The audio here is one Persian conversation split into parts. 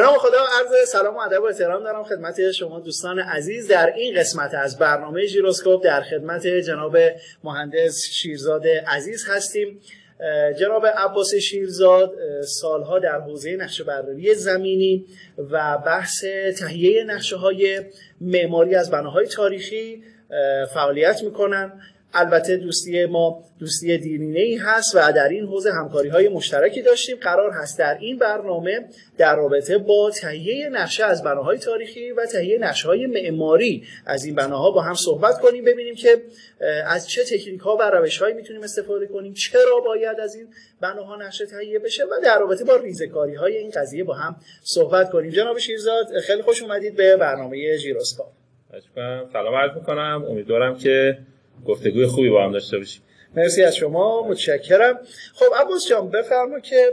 به نام خدا عرض سلام و ادب و احترام دارم خدمت شما دوستان عزیز در این قسمت از برنامه ژیروسکوپ در خدمت جناب مهندس شیرزاد عزیز هستیم. جناب عباس شیرزاد سالها در حوزه نقشه برداری زمینی و بحث تهیه نقشه های معماری از بناهای تاریخی فعالیت می‌کنن. البته دوستی ما دوستی دیرینه ای هست و در این حوزه همکاری های مشترکی داشتیم. قرار هست در این برنامه در رابطه با تهیه نقشه از بناهای تاریخی و تهیه نقشه های معماری از این بناها با هم صحبت کنیم ببینیم که از چه تکنیک ها و روش هایی می‌تونیم استفاده کنیم چرا باید از این بناها نقشه تهیه بشه و در رابطه با ریزکاری های این قضیه با هم صحبت کنیم. جناب شیرزاد خیلی خوش اومدید به برنامه ژیروسکاپ سلام عرض می‌کنم. امیدوارم که گفتگوی خوبی با هم داشته باشیم. مرسی از شما متشکرم. خب عباس جان بفرما که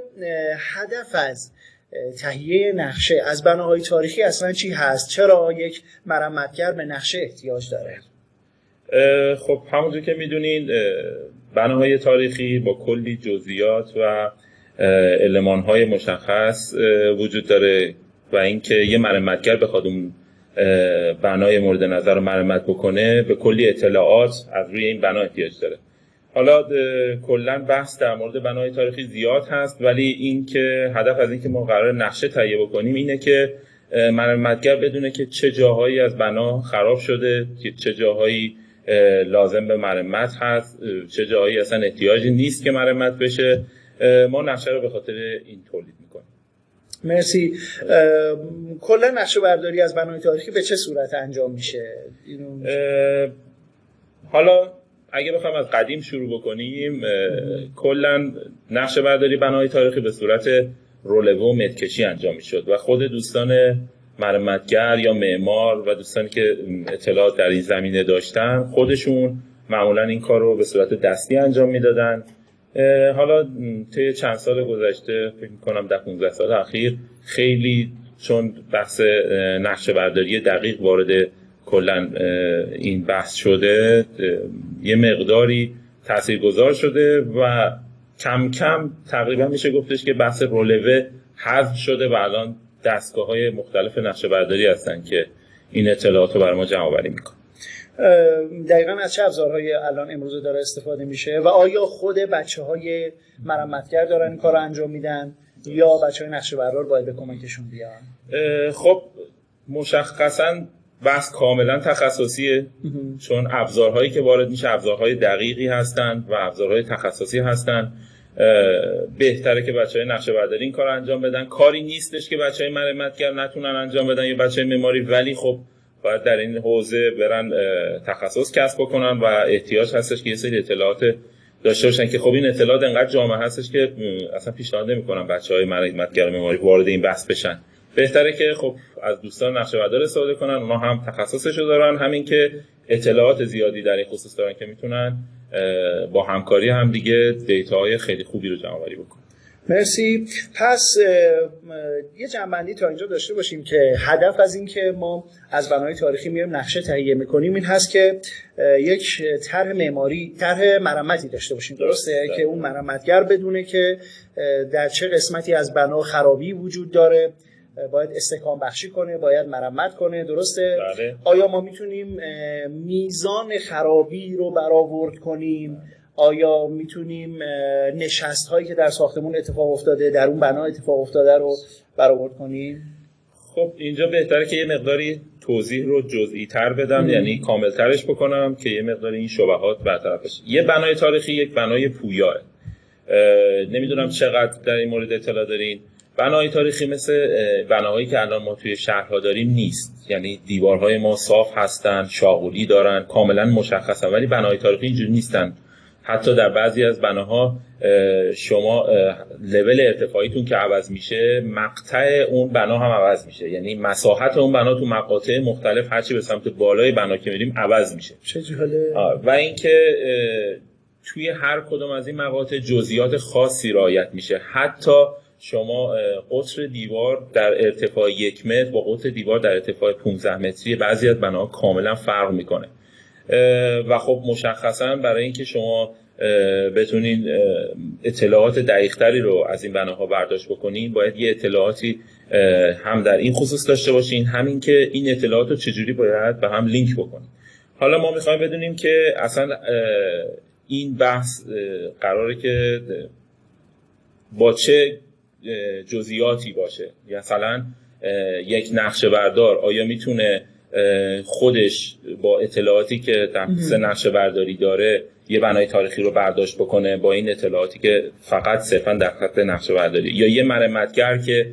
هدف از تهیه نقشه از بناهای تاریخی اصلا چی هست؟ چرا یک مرمتگر به نقشه احتیاج داره؟ خب همونجور که می‌دونین بناهای تاریخی با کلی جزئیات و های مشخص وجود داره و اینکه یه مرمتگر بخواد اون بنای مورد نظر رو مرمت بکنه به کلی اطلاعات از روی این بنا احتیاج داره. حالا کلا بحث در مورد بنای تاریخی زیاد هست ولی این که هدف از اینکه ما قرار نقشه تهیه بکنیم اینه که مرمتگر بدونه که چه جاهایی از بنا خراب شده چه جاهایی لازم به مرمت هست چه جاهایی اصلا احتیاجی نیست که مرمت بشه. ما نقشه رو به خاطر این تولید مرسی. کلا نقشه برداری از بنای تاریخی به چه صورت انجام میشه؟ حالا اگه بخوام از قدیم شروع بکنیم کلا نقشه برداری بنای تاریخی به صورت رولوه و متکشی انجام می‌شد و خود دوستان مرمتگر یا معمار و دوستانی که اطلاعات در این زمینه داشتن خودشون معمولا این کار رو به صورت دستی انجام می‌دادن. حالا طی چند سال گذشته فکر کنم در 15 سال اخیر خیلی چون بحث نقشه برداری دقیق وارد کلا این بحث شده یه مقداری تاثیرگذار شده و کم کم تقریبا میشه گفتش که بحث رولوه حذف شده و الان دستگاه های مختلف نقشه برداری هستن که این اطلاعات رو برای ما جمع آوری می‌کنن. دقیقا از چه ابزارهای الان امروز داره استفاده میشه؟ و آیا خود بچه های مرمتگر دارن این کار رو انجام میدن؟ یا بچه های نقشه بردار باید به کمکشون بیان؟ خب مشخصا بحث کاملا تخصصیه. چون ابزارهایی که وارد میشه ابزارهای دقیقی هستن و ابزارهای تخصصی هستن. بهتره که بچه های نقشه برداری این کار انجام بدن. کاری نیستش که بچه های مرمتگر نتونن انجام بدن یا بچه های مماری ولی خب باید در این حوزه برن تخصص کسب بکنن و احتیاج هستش که یه سری اطلاعات داشته باشن که خب این اطلاعات انقدر جامع هستش که اصلا پیشنهاد نمی‌کنم بچه های مرمتگر معماری وارد این بحث بشن. بهتره که خب از دوستان نقشه بردار استفاده کنن اونا هم تخصصشو دارن همین که اطلاعات زیادی در این خصوص دارن که می‌تونن با همکاری هم دیگه دیتاهای خیلی خوبی رو جمع آوری بکنن. مرسی. پس یه جنبندی تا اینجا داشته باشیم که هدف از این که ما از بنای تاریخی میایم نقشه تهیه می‌کنیم این هست که یک طرح معماری طرح مرمتی داشته باشیم. درسته. که اون مرمتگر بدونه که در چه قسمتی از بنا خرابی وجود داره. باید استحکام بخشی کنه باید مرمت کنه. درسته؟ بله. آیا ما می‌تونیم میزان خرابی رو برآورد کنیم؟ آیا می‌تونیم نشست هایی که در ساختمون اتفاق افتاده در اون بنا اتفاق افتاده رو برآورد کنیم؟ خب اینجا بهتره که یه مقداری توضیح رو جزئی تر بدم یعنی کامل ترش بکنم که یه مقداری این شبهات برطرف بشه. یه بنای تاریخی یک بنای پویاه. نمی‌دونم چقدر در این مورد اطلاع دارین. بنای تاریخی مثل بناهایی که الان ما توی شهرها داریم نیست. یعنی دیوارهای ما صاف هستن شاغولی دارن کاملا مشخصن ولی بنای تاریخی اینجوری نیستن. حتی در بعضی از بناها شما لول ارتفاعیتون که عوض میشه مقطع اون بنا هم عوض میشه. یعنی مساحت اون بنا تو مقاطع مختلف هرچی به سمت بالای بنا که میریم عوض میشه. چه و اینکه توی هر کدوم از این مقاطع جزئیات خاصی رعایت میشه. حتی شما قطر دیوار در ارتفاع یک متر با قطر دیوار در ارتفاع 15 متری بعضی از بناها کاملا فرق می‌کنه. و خب مشخصا برای اینکه شما بتونین اطلاعات دقیقتری رو از این بناها برداشت بکنین باید یه اطلاعاتی هم در این خصوص داشته باشین همین که این اطلاعات رو چجوری باید به هم لینک بکنین. حالا ما می‌خوایم بدونیم که اصلا این بحث قراره که با چه جزئیاتی باشه. مثلا یک نقشه بردار آیا می‌تونه خودش با اطلاعاتی که در نقشه برداری داره یه بنای تاریخی رو برداشت بکنه با این اطلاعاتی که فقط صرفا در خط نقشه برداری. یا یه مرمتگر که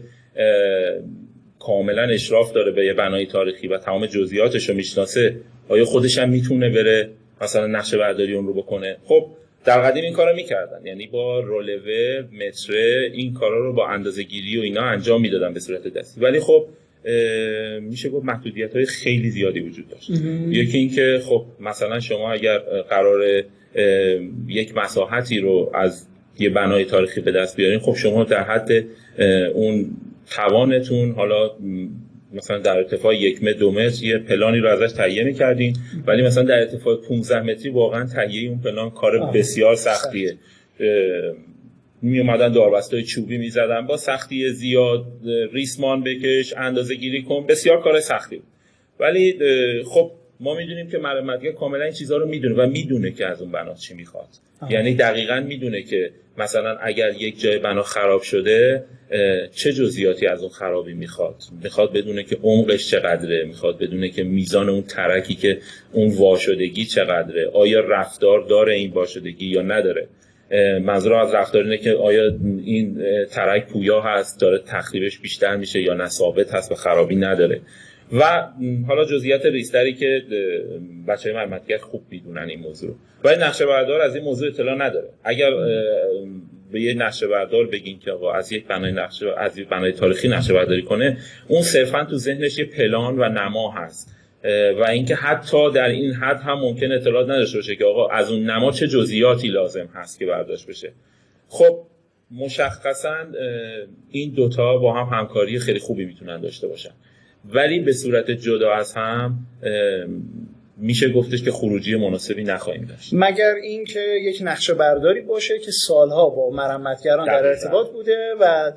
کاملا اشراف داره به یه بنای تاریخی و تمام جزئیاتش رو می‌شناسه آیا خودش هم می‌تونه بره مثلا نقشه برداری اون رو بکنه؟ خب در قدیم این کارو می‌کردن. یعنی با رولوه متره این کارا رو با اندازه گیری و اینا انجام می‌دادن به صورت دستی. ولی خب میشه گفت محدودیت های خیلی زیادی وجود داشت. یکی اینکه خب مثلا شما اگر قرار یک مساحتی رو از یه بنای تاریخی به دست بیارین خب شما در حد اون توانتون حالا مثلا در ارتفاع یک متر دو متر یه پلانی رو ازش تهیه می‌کردین. ولی مثلا در ارتفاع 15 متری واقعا تهیه اون پلان کار بسیار سختیه. می اومدن داربستای چوبی می‌زدن با سختی زیاد ریسمان بکش اندازه گیری کن. بسیار کار سختی بود. ولی خب ما می‌دونیم که مرمتگر کاملا این چیزها رو می‌دونه و می‌دونه که از اون بنا چی می‌خواد یعنی دقیقا می‌دونه که مثلا اگر یک جای بنا خراب شده چه جزئیاتی از اون خرابی می‌خواد می‌خواد بدونه که عمقش چقدره؟ می‌خواد بدونه که میزان اون ترکی که اون واشدگی چقدره؟ آیا رفتار داره این واشدگی یا نداره؟ منظور از رفتار اینه که آیا این ترک پویا هست داره تخریبش بیشتر میشه یا نه ثابت هست و خرابی نداره. و حالا جزئیات ریستری که بچه های مرمتگر خوب می‌دونن این موضوع ولی نقشه بردار از این موضوع اطلاع نداره. اگر به یه نقشه بردار بگین که آقا از یک بنای نقشه از یک بنای تاریخی نقشه برداری کنه اون صرفا تو ذهنش یه پلان و نما هست. و اینکه حتی در این حد هم ممکن اطلاعات نداشته باشه که آقا از اون نما چه جزئیاتی لازم هست که برداشت بشه. خب مشخصا این دوتا با هم همکاری خیلی خوبی می‌تونن داشته باشن. ولی به صورت جدا از هم میشه گفتش که خروجی مناسبی نخواهیم داشت. مگر اینکه یک نقشه برداری باشه که سالها با مرمتگران در ارتباط بوده و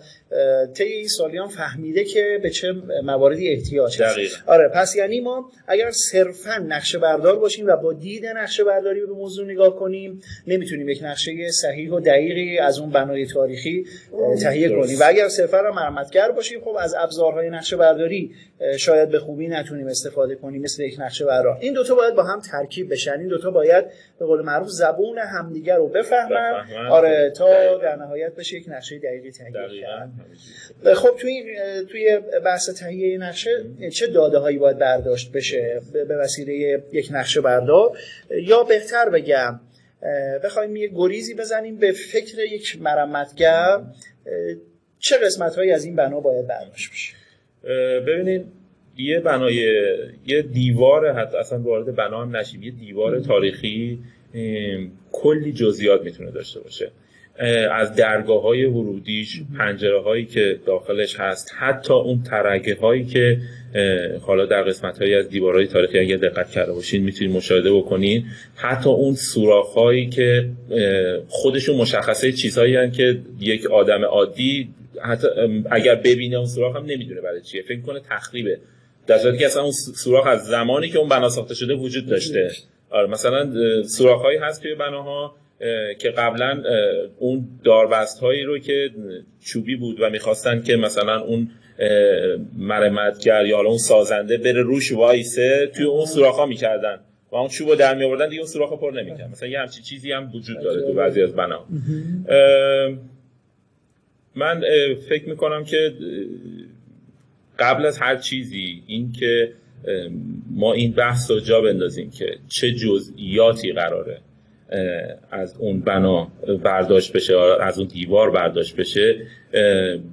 طی این سالیان فهمیده که به چه مواردی احتیاج هست. آره پس یعنی ما اگر صرفا نقشه بردار باشیم و با دید نقشه برداری به موضوع نگاه کنیم نمی‌تونیم یک نقشه صحیح و دقیقی از اون بنای تاریخی تهیه کنیم. و اگر صرفا مرمتگر باشیم خب از ابزارهای نقشه برداری شاید به خوبی نتونیم استفاده کنیم مثل یک نقشه بردار این دوتا باید با هم ترکیب بشن. این دوتا باید به قول معروف زبون همدیگر رو بفهمن. آره تا در نهایت بشه یک نقشه دقیقی تهیه کرد. خب توی توی بحث تهیه نقشه چه داده هایی باید برداشت بشه به وسیله یک نقشه بردار؟ یا بهتر بگم بخوایم یه گریزی بزنیم به فکر یک مرمتگر چه قسمت هایی از این بنا باید برداشت بشه؟ ببینید یه بنای یه دیوار حتی اصلا وارد بنا هم نشیم یه دیوار تاریخی کلی جزئیات می‌تونه داشته باشه. از درگاه های ورودیش پنجره هایی که داخلش هست حتی اون ترگه هایی که حالا در قسمت هایی از دیوارهای تاریخی اگر دقت کرده باشین می‌تونید مشاهده بکنین. حتی اون سوراخ هایی که خودشون مشخصه چیزهایی هستند که یک آدم عادی حتی اگر ببینه اون سوراخ هم نمی‌دونه برای چیه. فکر کنه تخریبه. در صورتی که اصلا اون سوراخ از زمانی که اون بنا ساخته شده وجود داشته. آره مثلا سوراخ هایی هست توی بناها. که قبلا اون داربست هایی رو که چوبی بود و می‌خواستن که مثلا اون مرمتگر یا اون سازنده بره روش وایسه توی اون سوراخ ها می‌کردن و اون چوب رو در میآوردن دیگه اون سوراخ پر نمی‌کرد مثلا یه همچین چیزی هم وجود داره تو بعضی از بنا من فکر می‌کنم که قبل از هر چیزی این که ما این بحث رو جا بندازیم که چه جزئیاتی قراره. از اون بنا برداشت بشه از اون دیوار برداشت بشه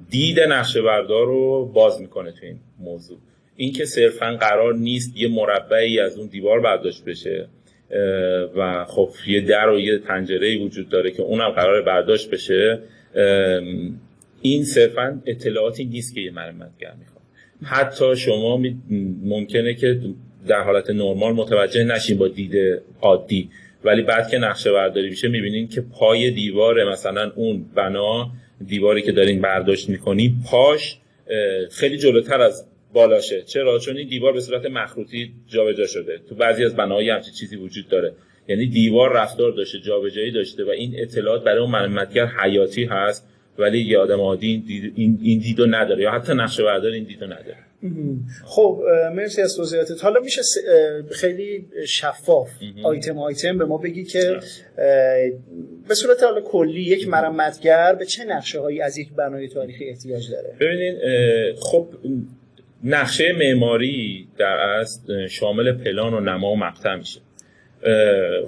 دید نقشه بردار رو باز می‌کنه تو این موضوع. این که صرفا قرار نیست یه مربعی از اون دیوار برداشت بشه و خب یه در و یه پنجره وجود داره که اونم قرار برداشت بشه این صرفا اطلاعاتی نیست که یه مرمتگر می‌خواد. حتی شما ممکنه که در حالت نرمال متوجه نشین با دید عادی. ولی بعد که نقشه برداری میشه می‌بینین که پای دیوار مثلا اون بنا دیواری که دارین برداشت می‌کنی پاش خیلی جلوتر از بالاشه. چرا؟ چون این دیوار به صورت مخروطی جابجا شده. تو بعضی از بناهای همچین چیزی وجود داره. یعنی دیوار رفتار داشته جابجایی داشته و این اطلاعات برای اون مرمتگر حیاتی هست ولی یه آدم عادی این, دیدو نداره یا حتی نقشه بردار این دیدو نداره. خب مرسی از توضیحاتت. حالا میشه خیلی شفاف آیتم آیتم به ما بگی که به صورت حالا کلی یک مرمتگر به چه نقشه هایی از یک بنای تاریخی احتیاج داره؟ ببینین خب نقشه معماری در اصل شامل پلان و نما و مقطع میشه.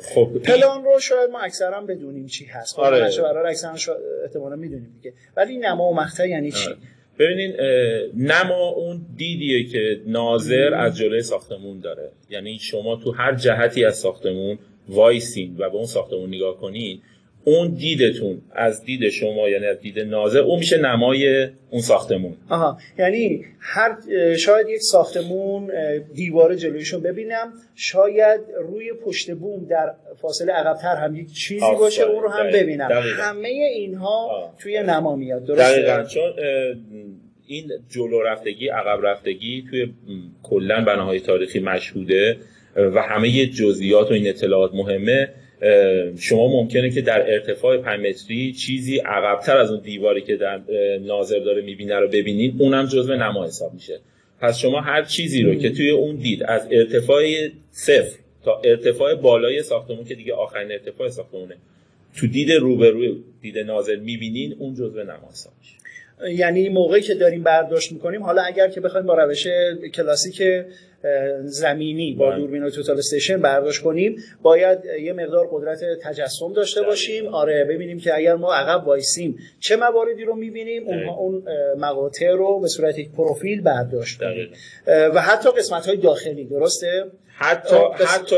خب پلان رو شاید ما اکثرا بدونیم چی هست. آره. برای اکثرا احتمالا می‌دونیم دیگه. ولی نما و مقطع یعنی چی؟ آره. ببینین نما اون دیدیه که ناظر از جلوی ساختمون داره. یعنی شما تو هر جهتی از ساختمون وایسین و به اون ساختمون نگاه کنین. اون دیدتون از دید شما یعنی از دید ناظر اون میشه نمای اون ساختمون. آها. یعنی هر شاید یک ساختمون دیوار جلویشون ببینم شاید روی پشت بوم در فاصله عقبتر هم یک چیزی باشه اون رو هم ببینم. همه اینها آه. توی نما میاد. درسته؟ دقیقا. چون این جلو رفتگی عقب رفتگی توی کلا بناهای تاریخی مشهوده و همه جزئیات و این اطلاعات مهمه. شما ممکنه که در ارتفاع 5 متری چیزی عقبتر از اون دیواری که در ناظر داره می‌بینه رو ببینید اونم جزو نما حساب میشه. پس شما هر چیزی رو که توی اون دید از ارتفاع صفر تا ارتفاع بالای ساختمون که دیگه آخرین ارتفاع ساختمونه تو دید روبروی دید ناظر می‌بینین اون جزو نما حساب میشه. یعنی موقعی که داریم برداشت می‌کنیم حالا اگر که بخوایم با روش کلاسیک زمینی با بله. دوربین total station برداشت کنیم باید یه مقدار قدرت تجسم داشته باشیم. آره ببینیم که اگر ما عقب وایسیم چه مواردی رو می‌بینیم اون اون مقاطع رو به صورت یک پروفیل برداشت کنیم. و حتی قسمت های داخلی درسته؟ حتی حتی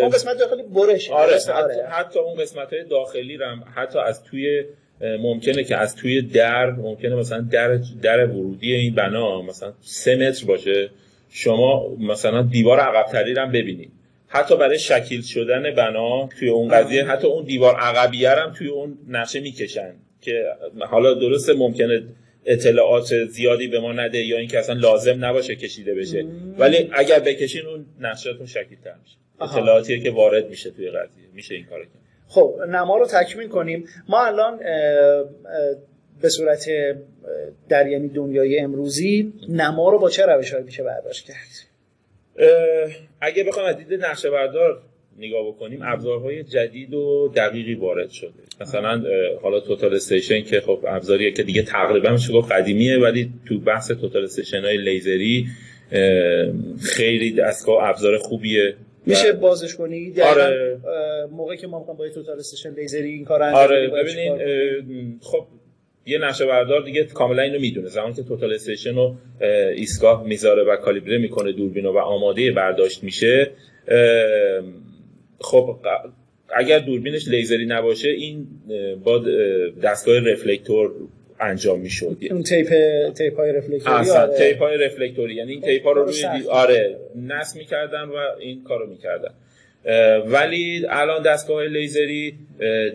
اون قسمت داخلی برش آره, حتی, آره. حتی اون قسمت های داخلی رو حتی از توی ممکنه که از توی در ممکنه مثلا در در ورودی این بنا مثلا سه متر باشه. شما مثلا دیوار عقبتری رو هم ببینید. حتی برای شکیل شدن بنا توی اون قضیه حتی اون دیوار عقبیه هم توی اون نقشه می‌کشن که حالا درسته ممکنه اطلاعات زیادی به ما نده یا اینکه اصلا لازم نباشه کشیده بشه. ولی اگر بکشین اون نقشهتون شکیل تر میشه اطلاعاتیه که وارد میشه توی قضیه. میشه این کارو کرد. خب نما رو تکمیل کنیم. ما الان به صورت در یعنی دنیای امروزی نما رو با چه روش های میشه برداشت کرد؟ اگه بخوام از دید نقشه بردار نگاه بکنیم ابزارهای جدید و دقیقی وارد شده. مثلا حالا توتال استیشن که خب ابزاریه که دیگه تقریبا میشه گفت قدیمیه ولی تو بحث توتال استیشن های لیزری خیلی دستگاه ابزار خوبیه. میشه بازش کنی؟ آره. موقعی که ما می‌خوام با total station لیزری این کار انجام آره ببینین خب یه نقشه بردار دیگه کاملا اینو می‌دونه. زمانی که total station رو ایستگاه می‌ذاره و کالیبره می‌کنه دوربینو و آماده برداشت میشه خب اگر دوربینش لیزری نباشه این با دستگاه reflector انجام می‌شد. اون tape tape های reflector ی آره. tape های reflector ی. یعنی این tape ها رو روی آره نصب می‌کردن و این کارو می‌کردن. ولی الان دستگاه لیزری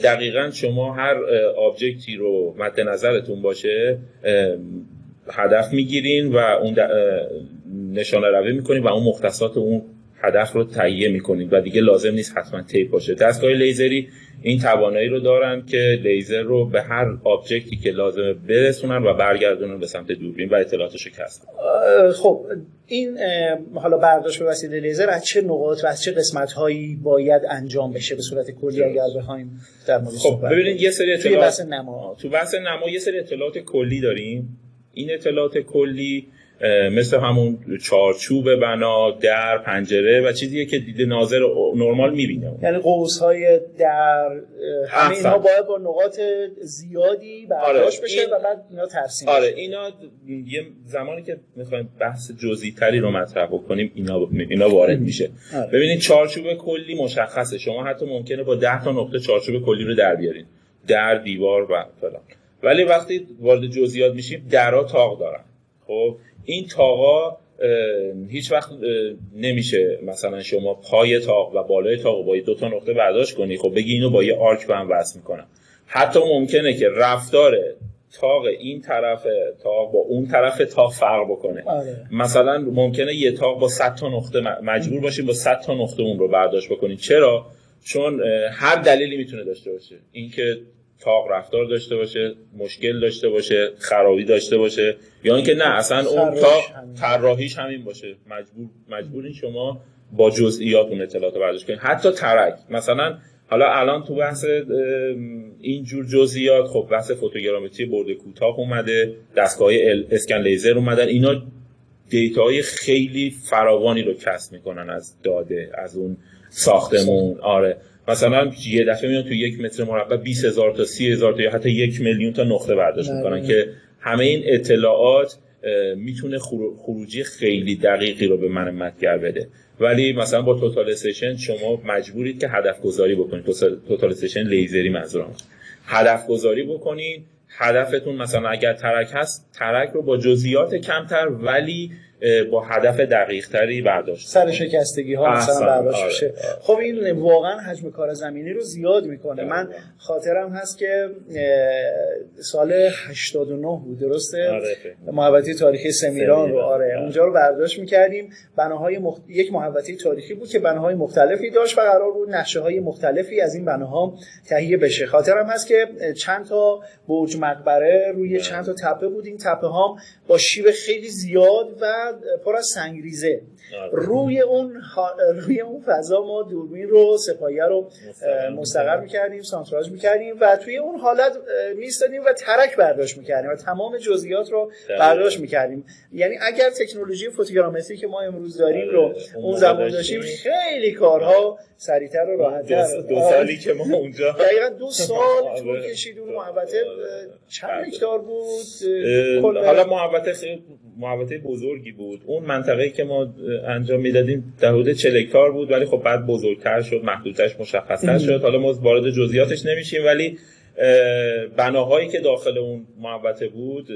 دقیقا شما هر object ی رو مد نظرتون باشه هدف می‌گیرین و اون نشانه روی می‌کنین و اون مختصات اون هدف رو تهیه می‌کنین و دیگه لازم نیست حتما tape باشه. دستگاه لیزری این توانایی رو دارن که لیزر رو به هر object ی که لازمه برسونن و برگردونن به سمت دوربین و اطلاعاتش کسب خب این حالا برداشت به وسیله لیزر از چه نقاط و از چه قسمت هایی باید انجام بشه به صورت کلی اگر بخوایم در مورد خب ببینید یه سری اطلاعات تو بحث نما. تو بحث نما یه سری اطلاعات کلی داریم. این اطلاعات کلی مثل همون چارچوب بنا در پنجره و چیزیه که دیده ناظر نرمال می‌بینه. یعنی قوس های در همه اینها باید با نقاط زیادی برداشت آره. بشه و بعد اینا ترسیم آره اینا یه زمانی که می‌خوایم بحث جزئی تری رو مطرح بکنیم اینا اینا وارد میشه. آره. ببینید چارچوب کلی مشخصه. شما حتی ممکنه با 10 تا نقطه چارچوب کلی رو در بیارین. در دیوار و فلان. ولی وقتی وارد جزئیات میشیم درا تاق دارن. خب؟ این تاقا هیچ وقت نمیشه مثلا شما پای تاق و بالای تاق با دو تا نقطه برداشت کنی خب بگی اینو با یه آرک به هم وصل می‌کنم. حتی ممکنه که رفتار تاق این طرف تاق با اون طرف تاق فرق بکنه. آره. مثلا ممکنه یه تاق با 100 تا نقطه مجبور باشیم با 100 تا نقطه اون رو برداشت بکنید چرا؟ چون هر دلیلی می‌تونه داشته باشه. اینکه تاق رفتار داشته باشه مشکل داشته باشه خرابی داشته باشه یا اینکه نه اصلا اون تاق طراحیش همین. باشه. مجبور مجبورین شما با جزئیات اون اطلاعات برداشت کنید حتی ترک. مثلا حالا الان تو بحث اینجور جزئیات خب بحث فوتوگرامتری برد کوتاه اومده دستگاه اسکن لیزر اومدن. اینا دیتاهای خیلی فراوانی رو کسب می‌کنن از داده از اون ساختمون. آره. مثلا یه دفعه میان تو یک متر مربع 20 هزار تا 30 هزار تا یا حتی یک میلیون تا نقطه برداشت می‌کنن که همه این اطلاعات می‌تونه خروجی خیلی دقیقی رو به من متگر بده. ولی مثلا با توتال سشن شما مجبورید که هدف گذاری بکنید توتال سشن لیزری منظورم. هدف گذاری بکنید. هدفتون مثلا اگر ترک هست ترک رو با جزئیات کمتر ولی با هدف دقیق تری برداشت. سر شکستگی ها مثلا برداشت آره، آره. خب این واقعا حجم کار زمینی رو زیاد می‌کنه. من خاطرم هست که سال 89 بود درسته؟ آره. محوطه تاریخی سمیران رو. آره, آره. اونجا رو برداشت می‌کردیم. بناهای مخ... یک محوطه تاریخی بود که بناهای مختلفی داشت و قرار بود نقشه های مختلفی از این بناها تهیه بشه. خاطرم هست که چند تا برج مقبره روی چند تا تپه بود. این تپه ها با شیب خیلی زیاد و پر از سنگریزه. روی اون روی اون فضا ما دوربین رو سپایه رو مستقر می‌کردیم سانتراژ می‌کردیم و توی اون حالت میستادیم و ترک برداشت می‌کردیم و تمام جزئیات رو برداشت می‌کردیم. یعنی اگر تکنولوژی فوتوگرامتری که ما امروز داریم رو آره. اون زمان داشتیم خیلی کارها سریعتر و راحتتر دو سالی که ما اونجا. دقیقا دو سال طول کشید اون محوطه چند هکتار بود؟ حالا خیلی محوطه بزرگی بود. اون منطقه‌ای که ما انجام می‌دادیم در حدود 40 هکتار بود ولی خب بعد بزرگتر شد محدودترش مشخصتر شد. حالا ما وارد جزئیاتش نمیشیم ولی بناهایی که داخل اون محوطه بود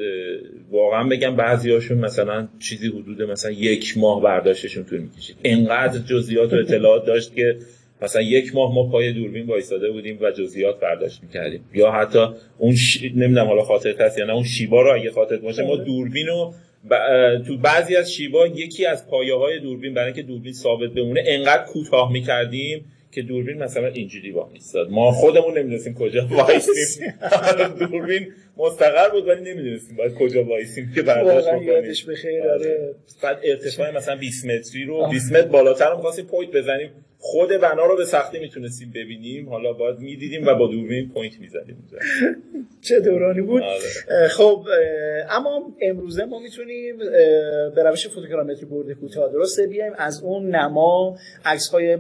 واقعا بگم بعضیاشون مثلا چیزی حدود مثلا یک ماه برداشتشون طول می‌کشید. انقدر جزئیات و اطلاعات داشت که مثلا یک ماه ما پای دوربین وایساده بودیم و جزئیات برداشت می‌کردیم. یا حتی اون ش... نمی‌دونم حالا خاطر هست یا نه اون شیبا رو اگه خاطر باشه ما دوربین رو تو بعضی از شیبا یکی از پایه های دوربین برای اینکه دوربین ثابت بمونه انقدر کوتاه می‌کردیم که دوربین مثلا اینجوری با میستاد ما خودمون نمی‌دونستیم کجا وایسیم دوربین مستقر بود ولی نمی‌دونستیم باید کجا وایسیم که برداشت بکنیم. بخیر آره. بعد ارتفاع مثلا 20 متری رو 20 متر بالاتر رو می‌خواستیم point بزنیم. خود بنا رو به سختی می‌تونستیم ببینیم. حالا باید می‌دیدیم و با دوربین point می‌زدیم چه دورانی بود؟ آره. خب اما امروزه ما می‌تونیم به روش فوتوگرامتری برد کوتاه. درسته؟ بیایم از اون نما عکس های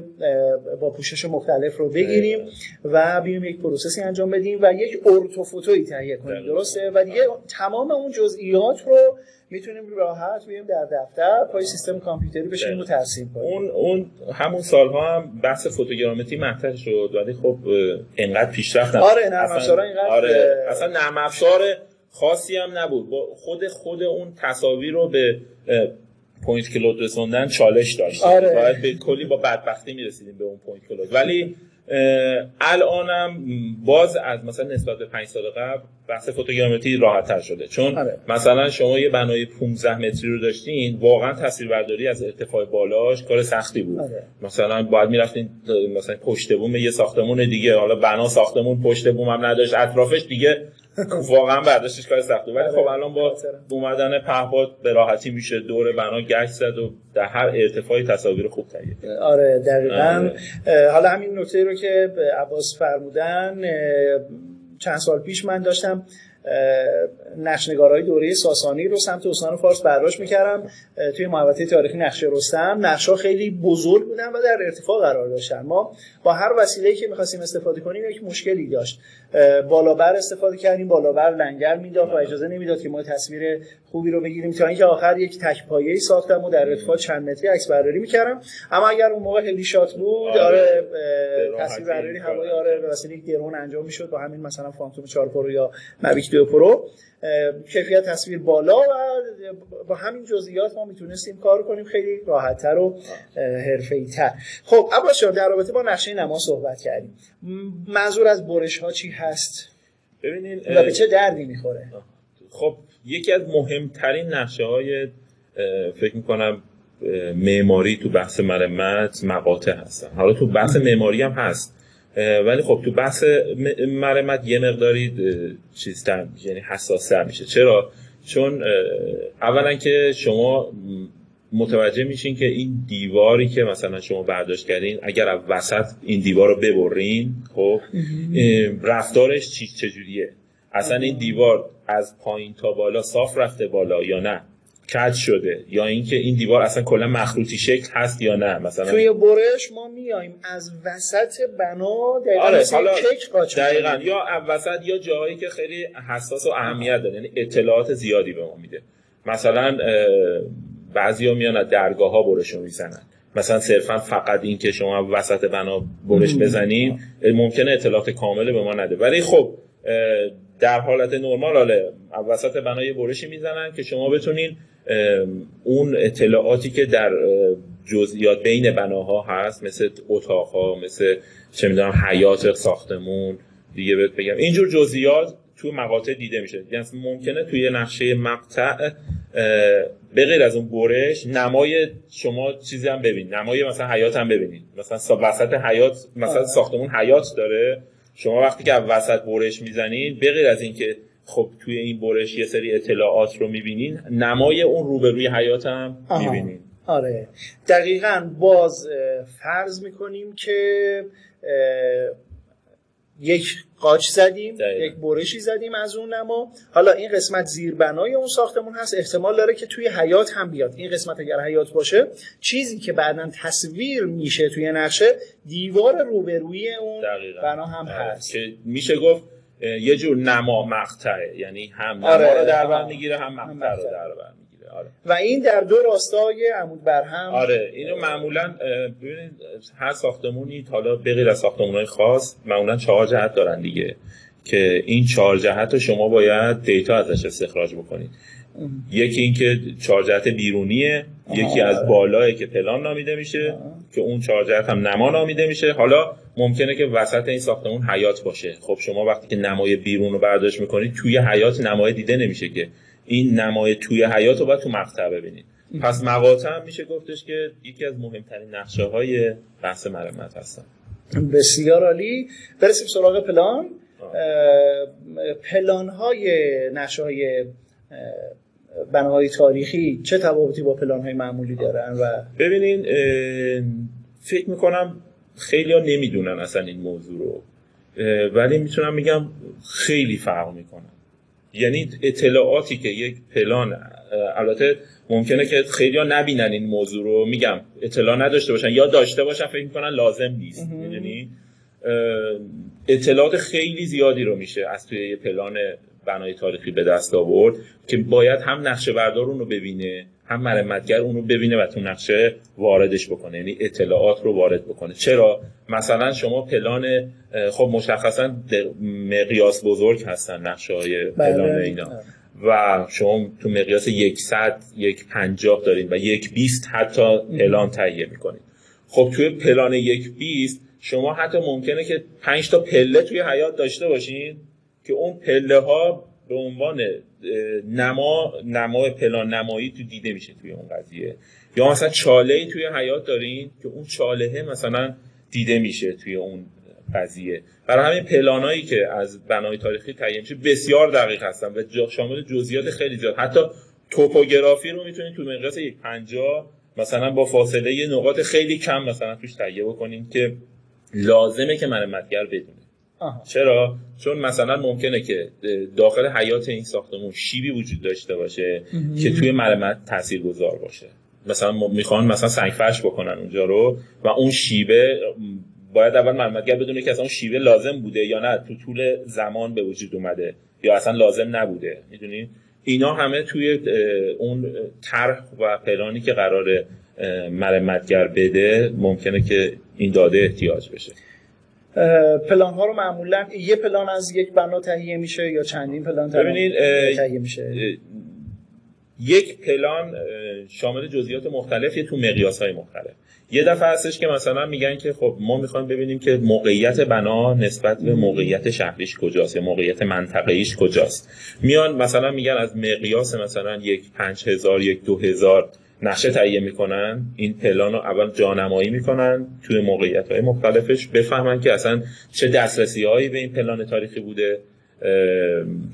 با پوشش مختلف رو بگیریم و بیایم یک پروسسی انجام بدیم و یک ارتوفوتویی تهیه کنیم. درسته؟ و دیگه تمام اون جزئیات رو می‌تونیم راحت بیایم در دفتر پای سیستم کامپیوتری بشینیم و ترسیم کنیم. اون اون همون سالها هم بحث فوتوگرامتری مطرح شد ولی خب انقدر پیشرفت آره نرم افزارا اینقدر آره اصلا نرم افزار خاصی هم نبود. با خود خود اون تصاویر رو به point cloud رسوندن چالش داشت آره. باید به کلی با بدبختی می‌رسیدیم به اون point cloud. ولی الانم باز از مثلا نسبت به 5 سال قبل بحث فوتوگرامتری راحت تر شده چون آره. مثلا شما یه بنای 15 متری رو داشتین واقعا تصویربرداری از ارتفاع بالاش کار سختی بود آره. مثلا باید می‌رفتین مثلا پشت بوم یه ساختمون دیگه حالا بنا ساختمون پشت بوم هم نداشت اطرافش دیگه واقعا برداشتش کار سخته ولی خب آره. الان با اومدن پهپاد به راحتی میشه دور بنا گشت زد و در هر ارتفاعی تصاویر خوب تهیه آره دقیقاً. آره. حالا همین نکته رو که عباس فرمودن چند سال پیش من داشتم نقشنگارهای دوره ساسانی رو سمت استان فارس برداشت می‌کردم. توی محوطه تاریخی نقشه رستم. نقشه خیلی بزرگ بودن و در ارتفاع قرار داشتن. ما با هر وسیله‌ای که می‌خواستیم استفاده کنیم یک مشکلی داشت. بالابر استفاده کردیم بالابر لنگر می‌داد و اجازه نمی‌داد که ما تصویر خوبی رو بگیریم. تا اینکه آخر یک تک پایه‌ای ساختم و در ارتفاع چند متری عکس برداری می‌کردم. اما اگر اون موقع هلی شات بود آره, آره، تصویر برداری هوایی آره به وسیله drone انجام می‌شد با همین مثلا Phantom 4 Pro یا Mavic 2 Pro. کیفیت تصویر بالا و با همین جزئیات ما می‌تونستیم کار کنیم. خیلی راحتتر و حرفه‌ای‌تر. خب جان در رابطه با نقشه نما صحبت کردیم. منظور از برش ها چی هست. ببینین و به چه دردی می‌خوره؟ خب یکی از مهمترین نقشه های فکر می‌کنم معماری تو بحث مرمت مقاطع هستن. حالا تو بحث معماری هم هست ولی خب تو بحث مرمت یه مقداری چیزتر یعنی حساستر میشه. چرا؟ چون اولا که شما متوجه میشین که این دیواری که مثلا شما برداشت کردین اگر از وسط این دیوار رو ببرین خب رفتارش چی چجوریه؟ اصلا این دیوار از پایین تا بالا صاف رفته بالا یا نه؟ کج شده؟ یا اینکه این دیوار اصلا کلا مخروطی شکل هست یا نه؟ مثلا توی برش ما میایم از وسط بنا دقیقا آره حالا دقیقا. یا وسط یا جایی که خیلی حساس و اهمیت داره. یعنی اطلاعات زیادی به ما میده. مثلا بعضیا میان از درگاه ها برش رو می‌زنن. مثلا صرفا فقط این که شما وسط بنا برش بزنین ممکنه اطلاعات کامل به ما نده. ولی خب در حالت نرمال حاله وسط بنا یه برشی می‌زنن که شما بتونین اون اطلاعاتی که در جزئیات بین بناها هست مثل اتاقها مثل چه می‌دونم حیات ساختمون دیگه بهت بگم. اینجور جزئیات تو مقاطع دیده میشه. یعنی ممکنه توی نقشه مقطع به غیر از اون برش نمای شما چیزی هم ببینید نمای مثلا حیات هم ببینید مثلا وسط حیات مثلا ساختمون حیات داره. شما وقتی که وسط برش می‌زنید به غیر از اینکه خب توی این برش یه سری اطلاعات رو می‌بینین نمای اون روبروی حیات هم می‌بینین. آره. دقیقا باز فرض می‌کنیم که یک قاچ زدیم یک برشی زدیم از اون نما. حالا این قسمت زیربنای اون ساختمون هست. احتمال داره که توی حیات هم بیاد. این قسمت اگر حیات باشه چیزی که بعدا تصویر میشه توی نقشه دیوار روبروی اون دقیقا. بنا هم هست. که میشه گفت یه جور نما مقطعه. یعنی هم نما آره. رو در بر می‌گیره هم مقطع رو در بر. آره. و این در دو راستای عمود برهم. آره اینو معمولا ببینید هر ساختمونی حالا بغیر از ساختمونهای خاص معمولا چهار جهت دارن دیگه که این چهار جهت رو شما باید دیتا ازش استخراج بکنید. یکی اینکه چهار جهت بیرونیه یکی از بالایی که پلان نامیده میشه که اون چهار جهت هم نما نامیده میشه. حالا ممکنه که وسط این ساختمون حیات باشه. خب شما وقتی که نمای بیرون رو برداشت می‌کنید توی حیات نمای دیده نمیشه که این نمای توی حیات رو باید تو مقطع ببینید پس مقاطع هم میشه گفتش که یکی از مهمترین نقشه های بحث مرمت هستن. بسیار عالی. برسیم سراغ پلان. پلان های نقشه های بناهای تاریخی چه تفاوتی با پلان های معمولی دارن و ببینین فکر می‌کنم خیلی ها نمی‌دونن اصلا این موضوع رو. ولی می‌تونم میگم خیلی فرق می‌کنن یعنی اطلاعاتی که یک پلان البته ممکنه که خیلی ها نبینن این موضوع رو میگم اطلاع نداشته باشن یا داشته باشن فکر می‌کنن لازم نیست. یعنی اطلاعات خیلی زیادی رو میشه از توی یه پلان بنای تاریخی به دست آورد که باید هم نقشه بردار اون رو ببینه هم مرمتگر اون رو ببینه و تو نقشه واردش بکنه یعنی اطلاعات رو وارد بکنه. چرا؟ مثلا شما پلان خب مشخصا مقیاس بزرگ هستن نقشه های بله. پلان اینا. و شما تو مقیاس یک صد یک پنجاه دارین و یک بیست حتی پلان تهیه می‌کنید خب توی پلان یک بیست شما حتی ممکنه که پنج تا پله توی حیات داشته باشین؟ که اون پله ها به عنوان نما نما پلان نمایی تو دیده میشه توی اون قضیه. یا مثلا چاله ای توی حیات دارین که اون چاله مثلا دیده میشه توی اون قضیه. برای همین پلانایی که از بنای تاریخی تهیه میشه بسیار دقیق هستن و شامل جزئیات خیلی زیاد. حتی توپوگرافی رو می‌تونید تو مقیاس یک پنجاه مثلا با فاصله نقاط خیلی کم مثلا توش تهیه بکنیم که لازمه که مرمتگر بدونه چرا؟ چون مثلا ممکنه که داخل حیات این ساختمون شیبی وجود داشته باشه که توی مرمت تاثیر گذار باشه. مثلا می‌خوان مثلا سنگ فرش بکنن اونجا رو و اون شیبه باید اول مرمتگر بدونه که اصلا اون شیبه لازم بوده یا نه. تو طول زمان به وجود اومده یا اصلا لازم نبوده. می‌دونین اینا همه توی اون طرح و پلانی که قرار مرمتگر بده ممکنه که این داده احتیاج بشه. پلان ها رو معمولا یه پلان از یک بنا تهیه میشه یا چندین پلان تهیه میشه؟ یک پلان شامل جزئیات مختلفی تو مقیاس های مختلف. یه دفعه هستش که مثلا میگن که خب ما می‌خوایم ببینیم که موقعیت بنا نسبت به موقعیت شهریش کجاست یا موقعیت منطقه‌ایش کجاست. میان مثلا میگن از مقیاس مثلا یک پنج هزار یک دو هزار نقشه تهیه می‌کنن این پلان رو اول جانمایی می‌کنن توی موقعیت های مختلفش بفهمن که اصلا چه دسترسی هایی به این پلان تاریخی بوده.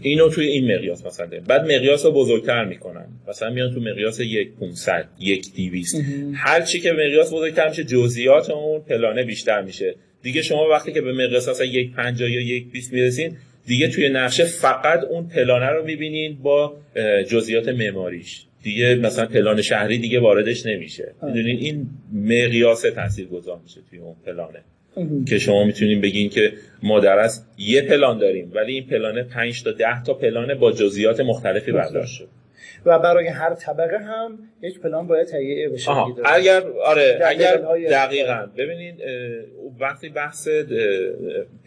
اینو توی این مقیاس مثلا داریم. بعد مقیاس رو بزرگتر می‌کنن. مثلا میان تو مقیاس یک 500 یک 200 هر چی که مقیاس بزرگتر میشه جزئیات اون پلانه بیشتر میشه. دیگه شما وقتی که به مقیاس مثلا یک 50 یا یک 20 می‌رسین دیگه توی نقشه فقط اون پلانه رو می‌بینین با جزئیات معماریش. دیگه مثلا پلان شهری دیگه واردش نمیشه. می‌دونین این مقیاس تاثیرگذار میشه توی اون پلانه. که شما می‌تونین بگین که ما در از یه پلان داریم ولی این پلانه 5 تا 10 تا پلانه با جزئیات مختلفی برداشت شد و برای هر طبقه هم یک پلان باید تهیه بشه اگر آره. اگر دقیقاً. ببینید وقتی بحث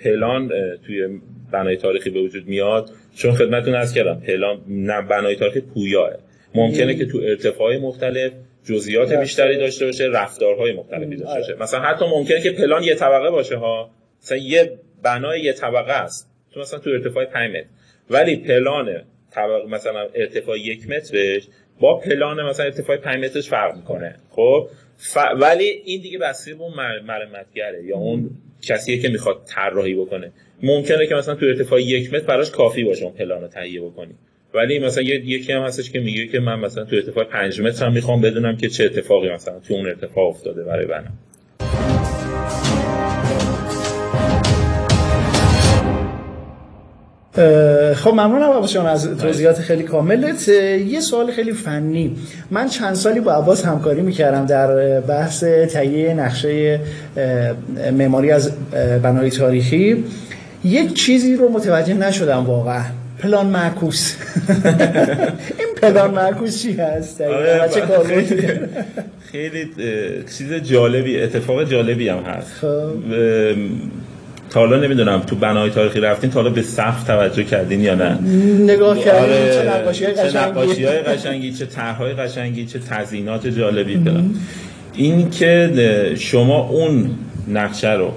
پلان توی بنای تاریخی به وجود میاد چون خدمتتون عرض کردم پلان بنای تاریخی پویاه. ممکنه که تو ارتفاع مختلف جزئیات بیشتری داشته باشه رفتارهای مختلفی داشته باشه. آره. مثلا حتی ممکنه که پلان یه طبقه باشه ها. مثلا یه بنای یه طبقه است. تو مثلا تو ارتفاع 5 متر. ولی پلان طبقه مثلا ارتفاع یک مترش با پلان مثلا ارتفاع 5 مترش فرق می‌کنه. خب؟ ف... ولی این دیگه بسیار اون مرمتگره یا اون کسیه که می‌خواد طراحی بکنه. ممکنه که مثلا تو ارتفاع یک متر براش کافی باشه اون پلان رو تهیه بکنی. ولی مثلا یکی هم هستش که میگه که من مثلا تو ارتفاع 5 متر هم می‌خوام بدونم که چه اتفاقی مثلا تو اون ارتفاع افتاده برای بنا خب ممنونم عباس جان از توضیحات خیلی کاملت. یه سوال خیلی فنی. من چند سالی با عباس همکاری می‌کردم در بحث تهیه نقشه معماری از بنای تاریخی. یک چیزی رو متوجه نشدم واقعا. پلان معکوس. این پلان معکوس چی هست. آره چه خیلی چیز جالبی اتفاق جالبی هم هست. خب. تا حالا نمی‌دونم تو بنای تاریخی رفتین تا حالا به سقف توجه کردین یا نه؟ نگاه کردین آره، چه نقاشی های قشنگی؟ چه نقاشی های قشنگی چه طرحهای قشنگی چه تزیینات جالبی. این که شما اون نقشه رو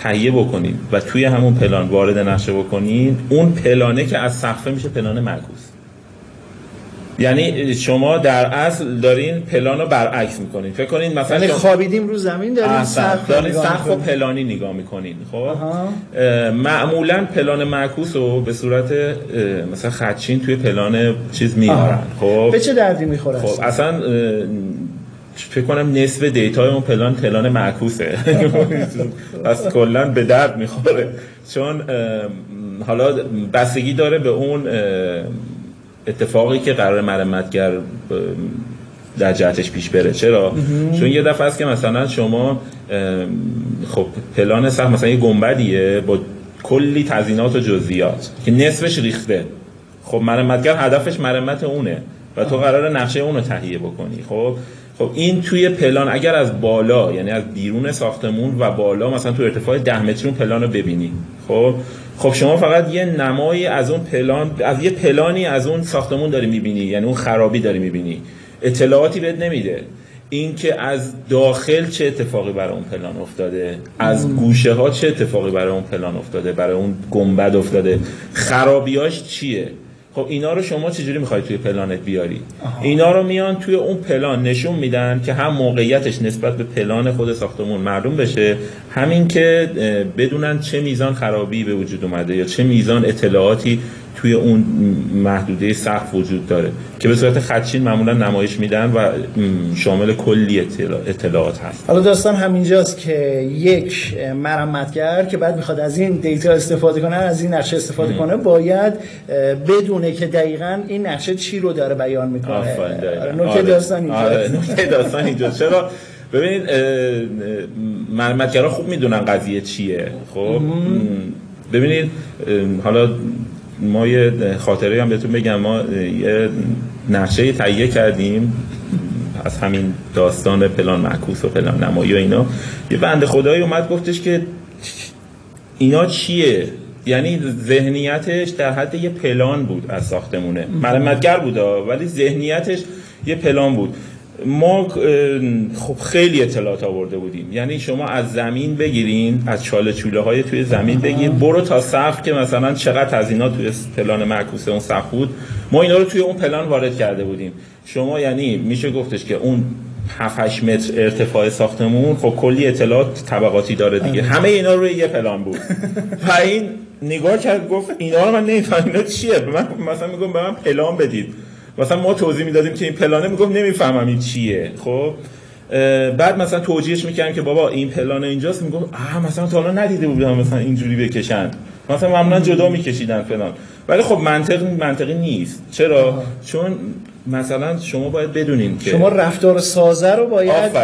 تهیه بکنید و توی همون پلان وارد نقشه بکنید اون پلانه که از سقفه میشه پلان معکوس. یعنی شما در اصل دارین پلان رو برعکس می‌کنین. فکر کنین مثلا یعنی خوابیدیم رو زمین دارین سقف دارین سقف و پلانی نگاه می‌کنین خب؟ معمولا پلان معکوس رو به صورت مثلا خدچین توی پلان چیز میارن خب؟ به چه دردی می‌خوره؟ خب اصلا فکر کنم نصف دیتای اون پلان پلان معکوسه. پس کلا به درد می‌خوره. چون حالا بستگی داره به اون اتفاقی که قرار مرمتگر در جهتش پیش بره. چرا؟ چون یه دفعه است که مثلا شما خب پلان سخت مثلا یه گنبدیه با کلی تزینات و جزئیات که نصفش ریخته. خب مرمتگر هدفش مرمت اونه و تو قرار نقشه اونو تهیه بکنی. خب؟ خب این توی پلان اگر از بالا یعنی از بیرون ساختمون و بالا مثلا تو ارتفاع 10 متری اون پلان رو ببینی. خب خب شما فقط یه نمایی از اون پلان از یه پلانی از اون ساختمون داری می‌بینی یعنی اون خرابی داری می‌بینی. اطلاعاتی بهت نمیده. اینکه از داخل چه اتفاقی برای اون پلان افتاده از گوشه ها چه اتفاقی برای اون پلان افتاده برای اون گنبد افتاده خرابیاش چیه؟ خب اینا رو شما چجوری می‌خوای توی پلانت بیاری آها. اینا رو میان توی اون پلان نشون میدن که هم موقعیتش نسبت به پلان خود ساختمون معلوم بشه همین که بدونن چه میزان خرابی به وجود اومده یا چه میزان اطلاعاتی توی اون محدوده سقف وجود داره. که به صورت خدشین معمولا نمایش میدن و شامل کلی اطلاعات هست. حالا داستان همینجاست که یک مرمتگر که بعد می‌خواد از این دیتا استفاده کنه از این نقشه استفاده کنه باید بدونه که دقیقا این نقشه چی رو داره بیان می‌کنه. آره، نکته آره. داستان اینجا آره. داستان اینجا چرا؟ ببینید مرمتگرا خوب می‌دونن قضیه چیه. خب؟ ببینید حالا ما یه خاطره هم بهتون بگم. ما یه نقشه تهیه کردیم از همین داستان پلان معکوس و پلان نمایی و اینا. یه بنده خدایی اومد گفتش که اینا چیه؟ یعنی ذهنیتش در حد یه پلان بود از ساختمونه. مرمتگر بود ولی ذهنیتش یه پلان بود. ما خب خیلی اطلاعات آورده بودیم. یعنی شما از زمین بگیرین از چاله چوله های توی زمین بگیر برو تا سقف که مثلا چقدر از اینا توی پلان معکوس اون سقف بود. ما اینا رو توی اون پلان وارد کرده بودیم. شما یعنی میشه گفتش که اون 7 متر ارتفاع ساختمون خب کلی اطلاعات طبقاتی داره دیگه. همه اینا روی یه پلان بود. و این نگاه کرد گفت اینا رو من نمی‌فهمم. چیه؟ من مثلا میگم به من پلان بدید. مثلا ما توضیح می‌دادیم که این پلانه می‌گفت نمی‌فهمم این چیه خب؟ بعد مثلا توجیهش می‌کردم که بابا این پلان اینجاست می‌گفت آها مثلا تا حالا ندیده بودم مثلا اینجوری بکشن. مثلا معمولا جدا میکشیدن فلان. ولی خب منطق منطقی نیست. چرا؟ آه. چون مثلا شما باید بدونین که شما رفتار سازه رو باید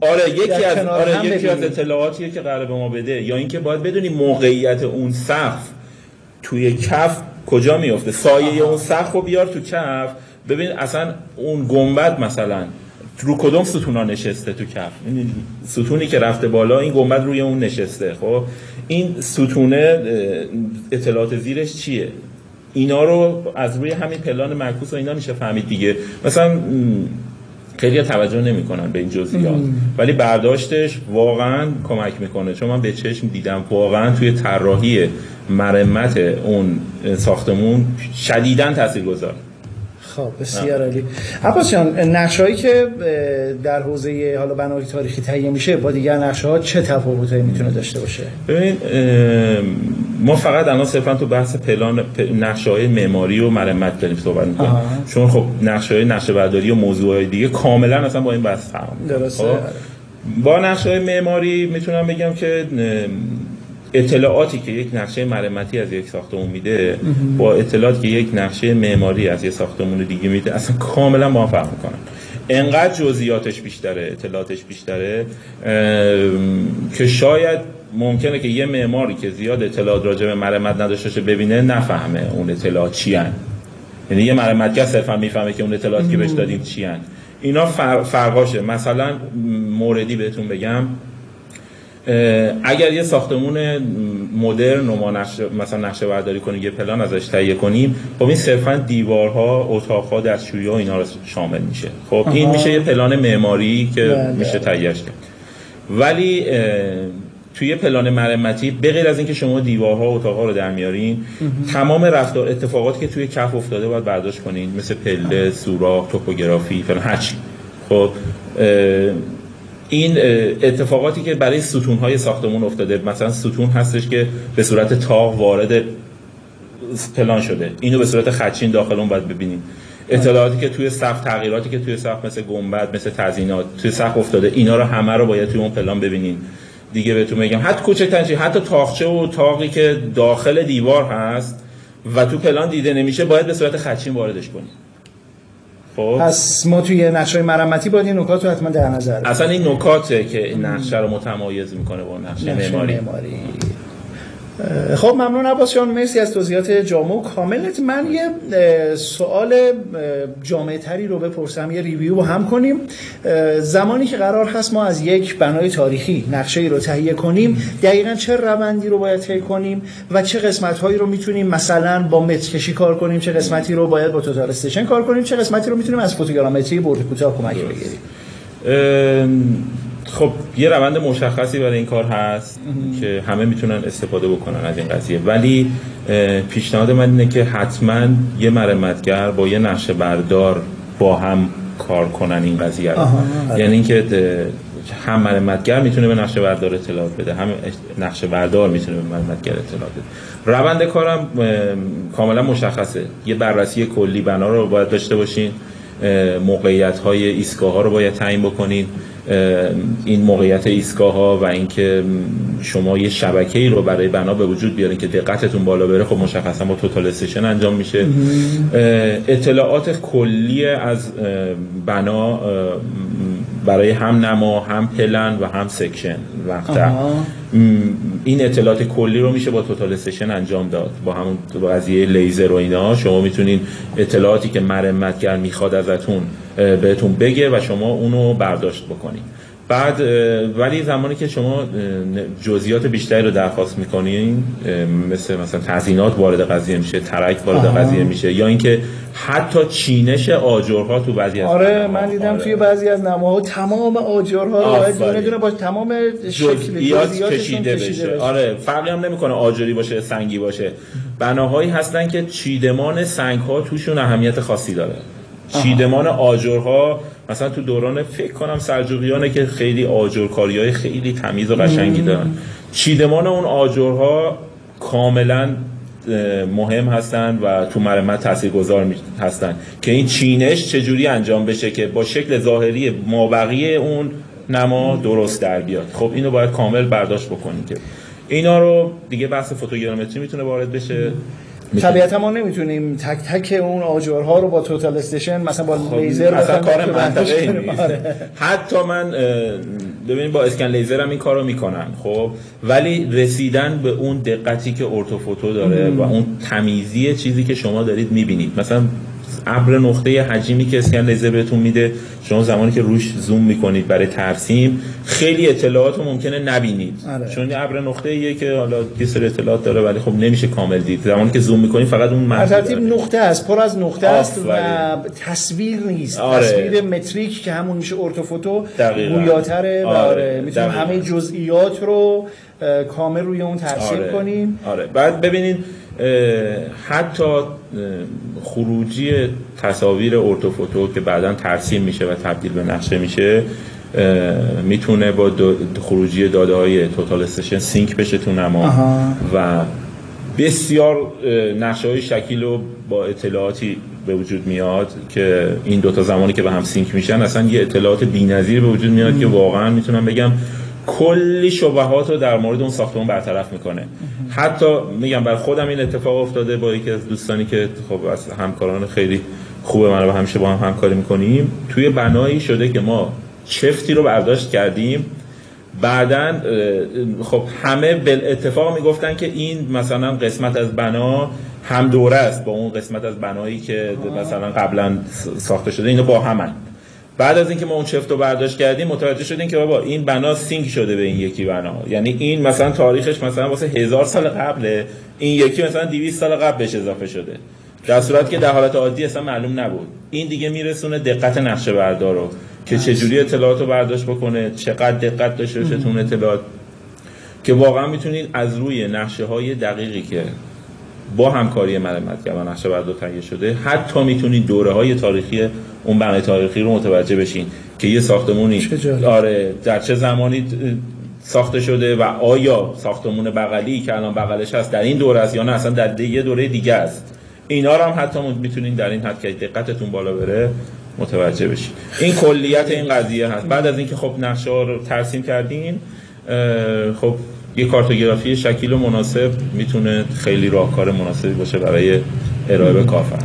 آره یکی از آره یکی از اطلاعاتیه که قرار به ما بده یا اینکه باید بدونیم موقعیت اون سقف توی کف کجا میفته سایه اون سقف رو بیار تو کف. ببین اصلا اون گنبد مثلا رو کدوم ستونا نشسته تو کف؟ ستونی که رفته بالا این گنبد روی اون نشسته خب؟ این ستونه اطلاعات زیرش چیه؟ اینا رو از روی همین پلان معکوس و اینا میشه فهمید دیگه. مثلا خیلی توجه نمی‌کنن به این جزئیات. ولی برداشتش واقعا کمک می‌کنه. چون من به چشم دیدم واقعا توی طراحی مرمت اون ساختمون شدیدا تاثیرگذار. خب بسیار عالی. عباس جان نقشه‌ای که در حوزه حالا بنای تاریخی تهیه میشه با دیگر نقشه چه تفاوتایی می‌تونه داشته باشه؟ ببین ما فقط الان صرفا تو بحث پلان نقشه های معماری و مرمت داریم صحبت می‌کنیم. چون خب نقشه های نقشه برداری و موضوع های دیگه کاملا اصلا با این بحث فرق درسته. خب؟ با نقشه های معماری می‌تونم بگم که اطلاعاتی که یک نقشه مرمتی از یک ساختمون میده با اطلاعاتی که یک نقشه معماری از یک ساختمون دیگه میده اصلا کاملا ما فرق می‌کنن انقدر جزئیاتش بیشتره اطلاعاتش بیشتره که شاید ممکنه که یه معماری که زیاد اطلاعات راجع به مرمت نداشته ببینه نفهمه اون اطلاعات چی هن. یعنی یه مرمتگر صرفا می‌فهمه که اون اطلاعاتی که بهش دادیم چی هن. اینا فرقاشه مثلا موردی بهتون بگم اگر یه ساختمون مدرن و ما نقشه مثلا نقشه برداری کنیم یه پلان ازش تهیه کنیم خب این صرفا دیوارها اتاقها دستشویی ها اینا رو شامل میشه. خب این میشه یه پلان معماری که بله. میشه تهیهش کرد. ولی توی پلان مرمتی به غیر از اینکه شما دیوارها و اتاقها رو در میارین تمام رفتار اتفاقاتی که توی کف افتاده باید برداشت کنین مثل پله سوراخ توپوگرافی فلان هرچی. خب این اتفاقاتی که برای ستونهای ساختمون افتاده مثلا ستون هستش که به صورت تاق وارد پلان شده. اینو به صورت خچین داخل اون باید ببینیم. اطلاعاتی که توی سقف تغییراتی که توی سقف مثل گنبد مثل تزیینات توی سقف افتاده اینا رو همه رو باید توی اون پلان ببینین. دیگه بهتون میگم حتی کوچکترین حتی تاقچه و تاقی که داخل دیوار هست و تو پلان دیده نمیشه باید به صورت خچین واردش کنیم. خب. پس ما توی نقشه مرمتی باید این نکات رو حتما در نظر اصلا این نکاته که این نقشه رو متمایز می‌کنه با نقشه, معماری. خب ممنون عباس جان مرسی از توضیحات جامع کاملت. من یه سوال جامعه تری رو بپرسم یه ریویو با هم کنیم. زمانی که قرار هست ما از یک بنای تاریخی نقشه ای رو تهیه کنیم دقیقا چه روندی رو باید طی کنیم و چه قسمت هایی رو می‌تونیم مثلا با متر کشی کار کنیم چه قسمتی رو باید با توتال استیشن کار کنیم چه قسمتی رو می‌تونیم از فوتوگرامتری برد کوتاه کمک بگیریم؟ خب یه روند مشخصی برای این کار هست که همه می‌تونن استفاده بکنن از این قضیه. ولی پیشنهاد من اینه که حتما یه مرمتگر با یه نقشه بردار با هم کار کنن این قضیه رو. یعنی اینکه هم مرمتگر می‌تونه به نقشه بردار اطلاعات بده هم نقشه بردار می‌تونه به مرمتگر اطلاعات بده. روند کارم کاملا مشخصه. یه بررسی کلی بنا رو باید داشته باشین موقعیت های ایستگاه ها رو باید تعیین بکنین. این موقعیت ایستگاه ها و اینکه شما یه شبکه ای رو برای بنا به وجود بیارین که دقتتون بالا بره خب مشخصا با total station انجام میشه. اطلاعات کلی از بنا برای هم نما هم پلن و هم section. وقتا این اطلاعات کلی رو میشه با total station انجام داد. با همون قضیه لیزر و اینا شما می‌تونین اطلاعاتی که مرمتگر می‌خواد ازتون بهتون بگه و شما اونو برداشت بکنید بعد ولی زمانی که شما جزئیات بیشتری رو درخواست می‌کنین مثل مثلا تزیینات وارد قضیه میشه ترک وارد قضیه میشه یا اینکه حتی چینش آجرها تو بعضی از آره من دیدم آره. توی بعضی از نماها تمام آجرها رو دونه دونه با تمام جزئیات کشیده بشه. بشه. آره فرقی هم نمی‌کنه آجری باشه سنگی باشه. بناهایی هستن که چیدمان سنگ ها توشون اهمیت خاصی داره. چیدمان آجرها مثلا تو دوران فکر کنم سلجوقیانه که خیلی آجرکاری های خیلی تمیز و قشنگی دارن. چیدمان اون آجرها کاملا مهم هستن و تو مرمت تاثیرگذار هستن. که این چینش چجوری انجام بشه که با شکل ظاهری مابقی اون نما درست در بیاد. خب اینو باید کامل برداشت بکنیم که. اینا رو دیگه بحث فوتوگرامتری می‌تونه وارد بشه. طبیعتا ما نمی‌تونیم تک تک اون آجرها رو با total station مثلا با خب لیزر مثلا کار منطقی نیست. آره. حتی من ببینید با اسکن لیزر هم این کارو می‌کنم خب؟ ولی رسیدن به اون دقتی که orthophoto داره و اون تمیزی چیزی که شما دارید می‌بینید. مثلا ابر نقطه حجیمی که اسکن لیزر بهتون میده شما زمانی که روش زوم می‌کنید برای ترسیم خیلی اطلاعات رو ممکنه نبینید آره. چون ابر نقطه ایه که حالا یه سری اطلاعات داره ولی خب نمیشه کامل دید زمانی که زوم می‌کنید فقط اون ترتیب نقطه است پر از نقطه است و تصویر نیست آره. تصویر متریک که همون میشه ارتوفوتو گویاتره و آره. آره. می‌تونیم همه جزئیات رو کامل روی اون ترسیم آره. کنیم آره بعد ببینید حتی خروجی تصاویر orthophoto که بعدا ترسیم میشه و تبدیل به نقشه میشه می‌تونه با خروجی داده های total station sync بشه تو نما. و بسیار نقشه های شکیل و با اطلاعاتی به وجود میاد که این دوتا زمانی که به هم sync میشن اصلا یه اطلاعات بی‌نظیر به وجود میاد که واقعا می‌تونم بگم کلی شبهات رو در مورد اون ساختمون برطرف می‌کنه. حتی میگم بر خودم این اتفاق افتاده با یکی از دوستانی که خب از همکاران خیلی خوبه من و همیشه با هم همکاری می‌کنیم. توی بنایی شده که ما چفتی رو برداشت کردیم. بعدا خب همه بل اتفاق می‌گفتن که این مثلا قسمت از بنا هم دوره است با اون قسمت از بنایی که مثلا قبلا ساخته شده. اینو با همن. بعد از اینکه ما اون چفت رو برداشت کردیم متوجه شدیم که بابا این بنا سینک شده به این یکی بنا. یعنی این مثلا تاریخش مثلا واسه هزار سال قبله این یکی مثلا 200 سال قبل بهش اضافه شده. در صورت که در حالت عادی اصلا معلوم نبود. این دیگه میرسونه دقت نقشه بردار رو که چجوری اطلاعات رو برداشت بکنه چقدر دقت داشته باشه تو اطلاعات. که واقعا می‌تونید از روی نقشه های دقیقی که با همکاری مرمتگر و نقشه بردار تهیه شده حتی می‌تونید دوره های تاریخی اون بنای تاریخی رو متوجه بشین که یه ساختمونی آره در چه زمانی ساخته شده و آیا ساختمون بغلی که الان بغلش هست در این دوره است یا نه اصلا در یه دوره دیگه است. اینا رو هم حتی می‌تونین در این حد که دقتتون بالا بره متوجه بشین. این کلیت این قضیه هست. بعد از اینکه خب نقشه ها رو ترسیم کردین خب یه کارتوگرافی شکیل و مناسب می‌تونه خیلی راهکار مناسبی باشه برای ارائه به کافر.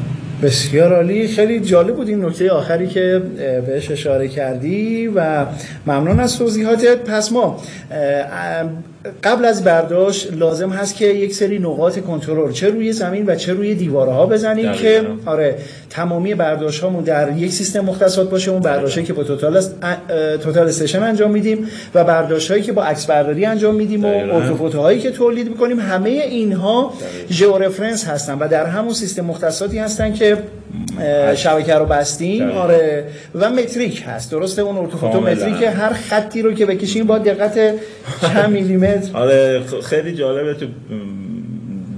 بسیار عالی. خیلی جالب بود این نکته آخری که بهش اشاره کردی و ممنون از توضیحاتت. پس ما قبل از برداشت لازم هست که یک سری نقاط کنترل چه روی زمین و چه روی دیواره ها بزنیم که آره تمامی برداشت هامون در یک سیستم مختصات باشه اون برداشتی که با توتال توتال استیشن انجام میدیم و برداشت هایی که با عکس برداری انجام میدیم و ارتوفوتو هایی که تولید می‌کنیم همه اینها ژئورفرنس هستن و در همون سیستم مختصاتی هستن که شبکه رو بستیم. آره. و متریک هست. درسته؟ اون ارتوفوتو متریک هر خطی رو که بکشیم با دقت چند میلیمتر. آره خیلی جالبه. تو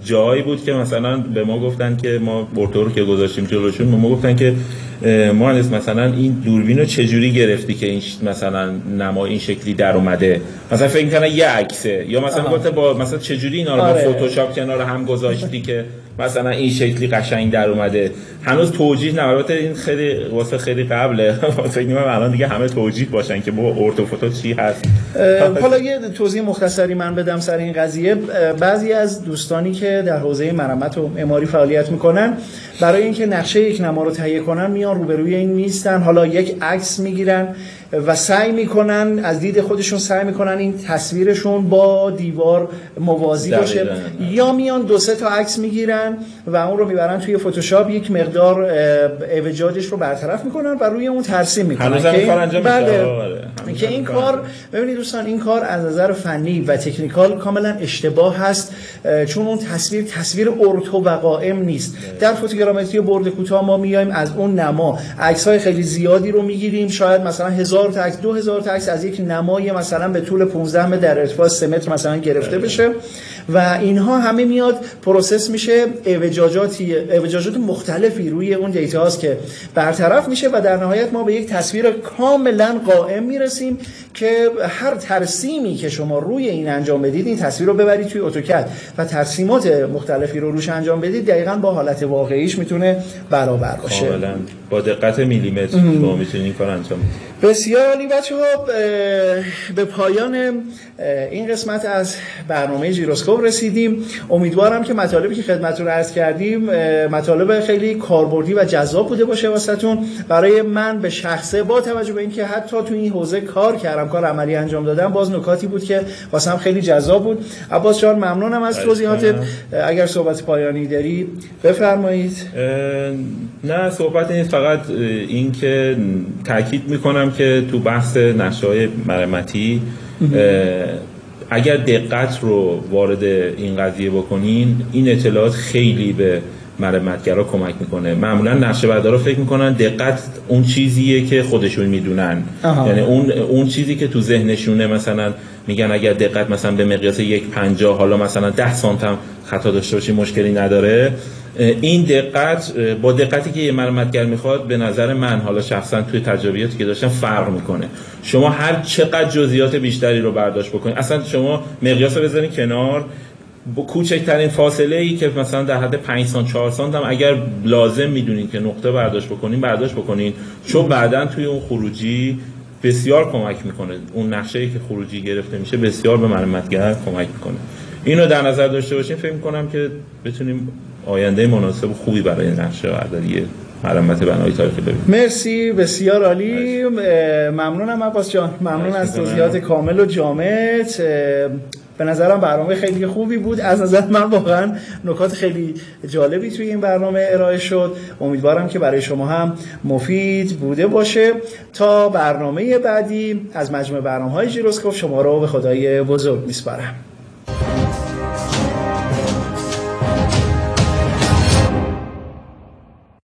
جایی بود که مثلا به ما گفتن که ما ارتو رو که گذاشتیم جلوشون به ما گفتن که مهندس مثلا این دوربین رو چجوری گرفتی که این مثلا نما این شکلی در اومده؟ مثلا فکر کنه یه عکسه یا مثلا گفته با مثلا چجوری اینا رو آره. با فتوشاپ کنار هم گذاشتی که مثلا این شکلی قشنگ در اومده؟ هنوز توجیه نه البته این خیلی واسه خیلی قبله. فکر کنم الان دیگه همه توجیه باشن که با ارتوفوتو چی هست؟ حالا یه توضیح مختصری من بدم سر این قضیه. بعضی از دوستانی که در حوزه مرمت و معماری فعالیت می‌کنن برای اینکه نقشه یک نما رو تهیه کنن میان روبروی این نیستن حالا یک عکس می‌گیرن. و سعی می‌کنن از دید خودشون سعی می‌کنن این تصویرشون با دیوار موازی باشه. یا میان دو سه تا عکس می‌گیرن و اون رو می‌برن توی فتوشاپ یک مقدار اوجاجش رو برطرف می‌کنن و روی اون ترسیم می‌کنن. که کار انجام بله. که این کار ببینید دوستان این کار از نظر فنی و تکنیکال کاملا اشتباه هست چون اون تصویر تصویر ارتو و قائم نیست. در فوتوگرامتری برد کوتاه ما میایم از اون نما. عکس های خیلی زیادی رو می‌گیریم. شاید مثلا هزار تا عکس 2000 تا عکس از یک نمای مثلا به طول 15 متر در ارتفاع 3 متر مثلا گرفته بله. بشه و اینها همه میاد process میشه اعوجاجاتی اعوجاجات مختلفی روی اون دیتا هاست که برطرف میشه و در نهایت ما به یک تصویر کاملا قائم می‌رسیم که هر ترسیمی که شما روی این انجام بدید این تصویر رو ببرید توی AutoCAD و ترسیمات مختلفی رو روش انجام بدید دقیقا با حالت واقعیش می‌تونه برابر باشه. کاملا. با دقت میلیمتر ما می‌تونید این کار انجام بدید. بسیار عالی بچه ها به پایان این قسمت از برنامه جیروسکوپ رسیدیم. امیدوارم که مطالبی که خدمت رو عرض کردیم مطالب خیلی کاربردی و جذاب بوده باشه واسهتون. برای من به شخصه با توجه به اینکه حتی تو این حوزه کار کردم کار عملی انجام دادم باز نکاتی بود که واسم خیلی جذاب بود. عباس جان ممنونم از توضیحاتت. اگر صحبت پایانی داری بفرمایید. نه صحبت نیست فقط این که تاکید می‌کنم که تو بحث نشای مرمتی اگر دقت رو وارد این قضیه بکنین این اطلاعات خیلی به مرمتگرا کمک می‌کنه. معمولا نقشه بردارا فکر می‌کنن دقت اون چیزیه که خودشون می‌دونن. یعنی اون اون چیزی که تو ذهنشونه مثلا میگن اگر دقت مثلا به مقیاس یک پنجاه حالا مثلا ده سانتم خطا داشته باشی مشکلی نداره. این دقت با دقتی که یه مرمتگر می‌خواد به نظر من حالا شخصا توی تجربیاتی که داشتم فرق می‌کنه. شما هر چقدر جزئیات بیشتری رو برداشت بکنید اصلا شما مقیاس رو بذارین کنار. کوچکترین فاصله ای که مثلا در حد 5 سانت 4 سانت هم اگر لازم می‌دونین که نقطه برداشت بکنین برداشت بکنین. چون بعدا توی اون خروجی بسیار کمک می‌کنه. اون نقشه ای که خروجی گرفته میشه بسیار به مرمتگر کمک می‌کنه. اینو در نظر داشته باشین. فکر می‌کنم که بتونیم آینده مناسب خوبی برای نقشه برداری مرمت بنای تاریخی ببینیم. مرسی بسیار عالی. ممنونم عباس جان. ممنون از توضیحات کامل و جامعت به نظرم برنامه خیلی خوبی بود. از نظر من واقعا نکات خیلی جالبی توی این برنامه ارائه شد. امیدوارم که برای شما هم مفید بوده باشه. تا برنامه بعدی از مجموع برنامه های جیروسکوپ شما رو به خدای بزرگ میسپارم.